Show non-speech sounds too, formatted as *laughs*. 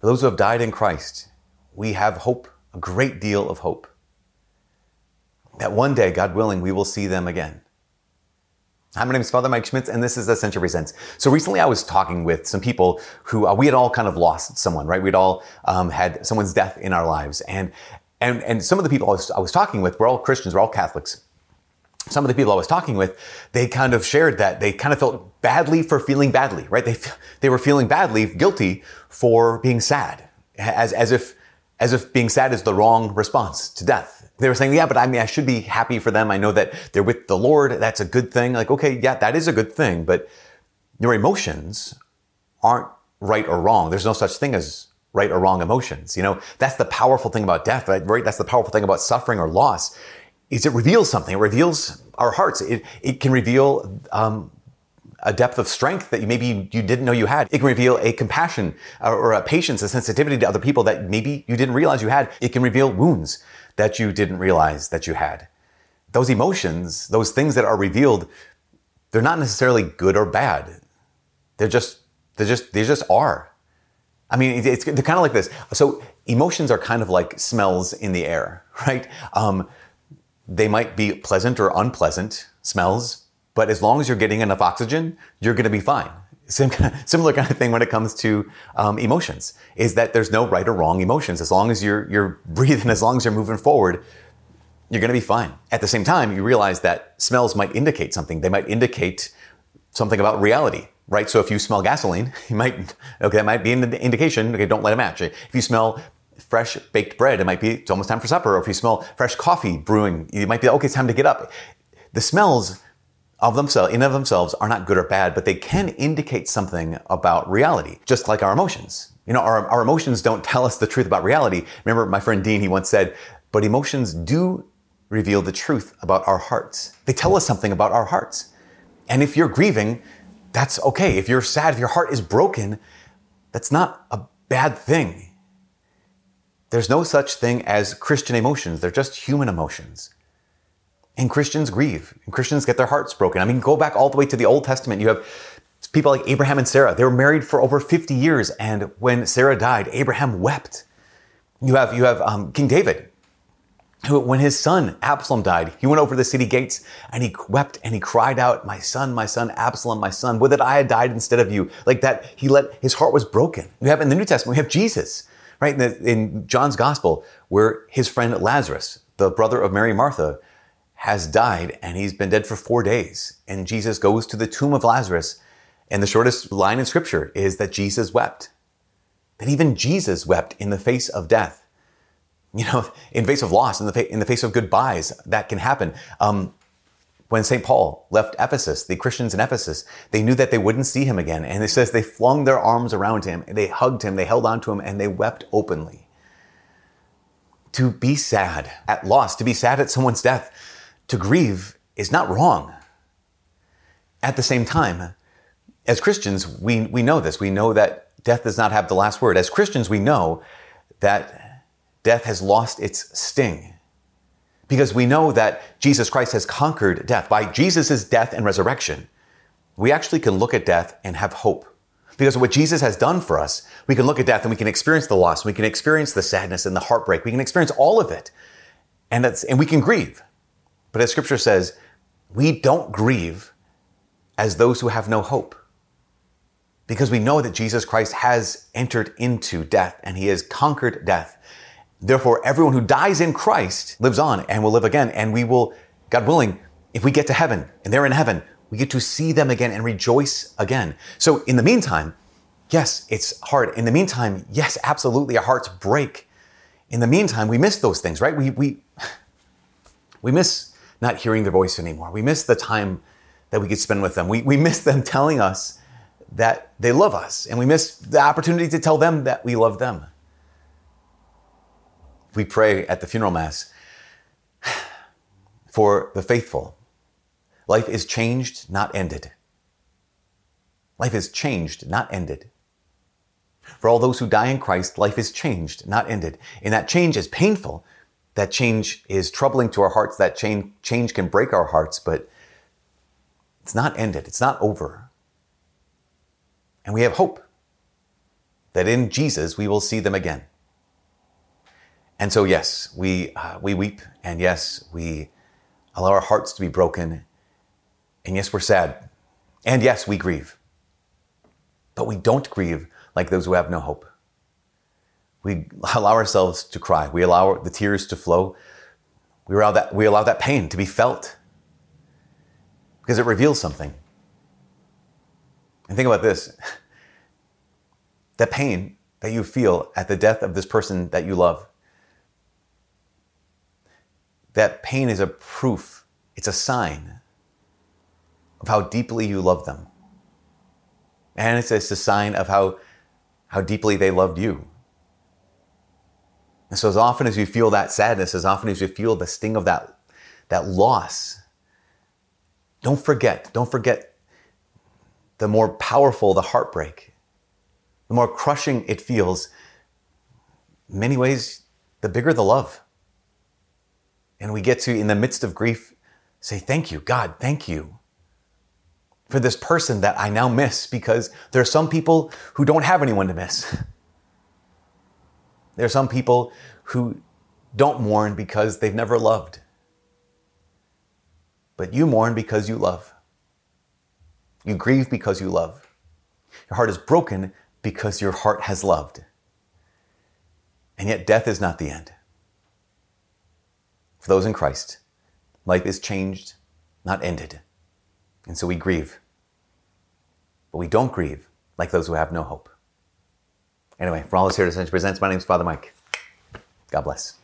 For those who have died in Christ, we have hope, a great deal of hope. That one day, God willing, we will see them again. Hi, my name is Father Mike Schmitz, and this is Ascension Presents. So recently, I was talking with some people who uh, we had all kind of lost someone, right? We'd all um, had someone's death in our lives, and and and some of the people I was, I was talking with were all Christians, were all Catholics. Some of the people I was talking with, they kind of shared that they kind of felt badly for feeling badly, right? They they were feeling badly, guilty for being sad, as as if as if being sad is the wrong response to death they were saying, yeah, but I mean, I should be happy for them. I know that they're with the Lord. That's a good thing. Like, okay, yeah, that is a good thing, but your emotions aren't right or wrong. There's no such thing as right or wrong emotions. You know, that's the powerful thing about death, right? That's the powerful thing about suffering or loss is it reveals something. It reveals our hearts. It, it can reveal, um, a depth of strength that maybe you didn't know you had. It can reveal a compassion or a patience, a sensitivity to other people that maybe you didn't realize you had. It can reveal wounds that you didn't realize that you had. Those emotions, those things that are revealed, they're not necessarily good or bad. They're just, they're just, they just are. I mean, it's, they're kind of like this. So emotions are kind of like smells in the air, *laughs* right? Um, they might be pleasant or unpleasant smells, but as long as you're getting enough oxygen, you're going to be fine. *laughs* Similar kind of thing when it comes to um, emotions is that there's no right or wrong emotions. As long as you're, you're *laughs* breathing, as long as you're moving forward, you're going to be fine. At the same time, you realize that smells might indicate something. They might indicate something about reality, right? So if you smell gasoline, *laughs* you might, okay, that might be an indication, okay, don't let it match. If you smell fresh baked bread, it might be, it's almost time for supper. Or if you smell fresh coffee brewing, you might be, okay, it's time to get up. The smells of themselves, in of themselves, are not good or bad, but they can indicate something about reality, just like our emotions. You know, our, our emotions don't tell us the truth about reality. Remember my friend Dean, he once said, but emotions do reveal the truth about our hearts. They tell us something about our hearts. And if you're grieving, that's okay. If you're sad, if your heart is broken, that's not a bad thing. There's no such thing as Christian emotions. They're just human emotions. And Christians grieve. And Christians get their hearts broken. I mean, go back all the way to the Old Testament. You have people like Abraham and Sarah. They were married for over 50 years. And when Sarah died, Abraham wept. You have, you have um, King David, who, when his son Absalom died, he went over the city gates and he wept and he cried out, My son, my son, Absalom, my son, would that I had died instead of you. Like that, he let, his heart was broken. We have in the New Testament, we have Jesus, right? In, the, in John's gospel, where his friend Lazarus, the brother of Mary Martha, has died and he's been dead for four days. And Jesus goes to the tomb of Lazarus. And the shortest line in scripture is that Jesus wept. That even Jesus wept in the face of death. You know, *laughs* in face of loss, in the, fa- in the face of goodbyes, that can happen. Um, when St. Paul left Ephesus, the Christians in Ephesus, they knew that they wouldn't see him again. And it says they flung their arms around him, they hugged him, they held onto him, and they wept openly. To be sad at loss, to be sad at someone's death, to grieve is not wrong. At the same time, as Christians, we, we know this. We know that death does not have the last word. As Christians, we know that death has lost its sting. Because we know that Jesus Christ has conquered death. By Jesus' death and resurrection, we actually can look at death and have hope. Because of what Jesus has done for us, we can look at death and we can experience the loss, we can experience the sadness and the heartbreak, we can experience all of it. And, that's, and we can grieve. But as scripture says, we don't grieve as those who have no hope. Because we know that Jesus Christ has entered into death and he has conquered death. Therefore, everyone who dies in Christ lives on and will live again. And we will, God willing, if we get to heaven and they're in heaven, we get to see them again and rejoice again. So in the meantime, yes, it's hard. In the meantime, yes, absolutely, our hearts break. In the meantime, we miss those things, right? We, we, *sighs* we miss not hearing their voice anymore. We miss the time that we could spend with them. We, we miss them *laughs* telling us that they love us, and we miss the opportunity to tell them that we love them. We pray at the funeral mass *sighs* for the faithful. Life is changed, not ended. Life is changed, not ended. For all those who die in Christ, life is changed, not ended. And that change is painful that change is troubling to our hearts. That change, change can break our hearts, but it's not ended. It's not over. And we have hope. that in Jesus we will see them again. And so, yes, we, uh, we weep, and yes, we allow our hearts to be broken, and yes, we're sad, and yes, we grieve. But we don't grieve like those who have no hope. We *laughs* allow ourselves to cry. We allow the tears to flow. We allow that, we allow that pain to be felt because it reveals something. And think about this *laughs* the pain that you feel at the death of this person that you love, that pain is a proof, it's a sign of how deeply you love them. And it's, it's a sign of how, how deeply they loved you. And so, as often as you feel that sadness, as often as you feel the sting of that, that loss, don't forget, don't forget the more powerful the heartbreak, the more crushing it feels. In many ways, the bigger the love. And we get to, in the midst of grief, say, Thank you, God, thank you for this person that I now miss because there are some people who don't have anyone to miss. There are some people who don't mourn because they've never loved. But you mourn because you love. You grieve because you love. Your heart is broken because your heart has loved. And yet, death is not the end. For those in Christ, life is changed, not ended. And so we grieve. But we don't grieve like those who have no hope. Anyway, for all us here to Ascension Presents, my name is Father Mike. God bless.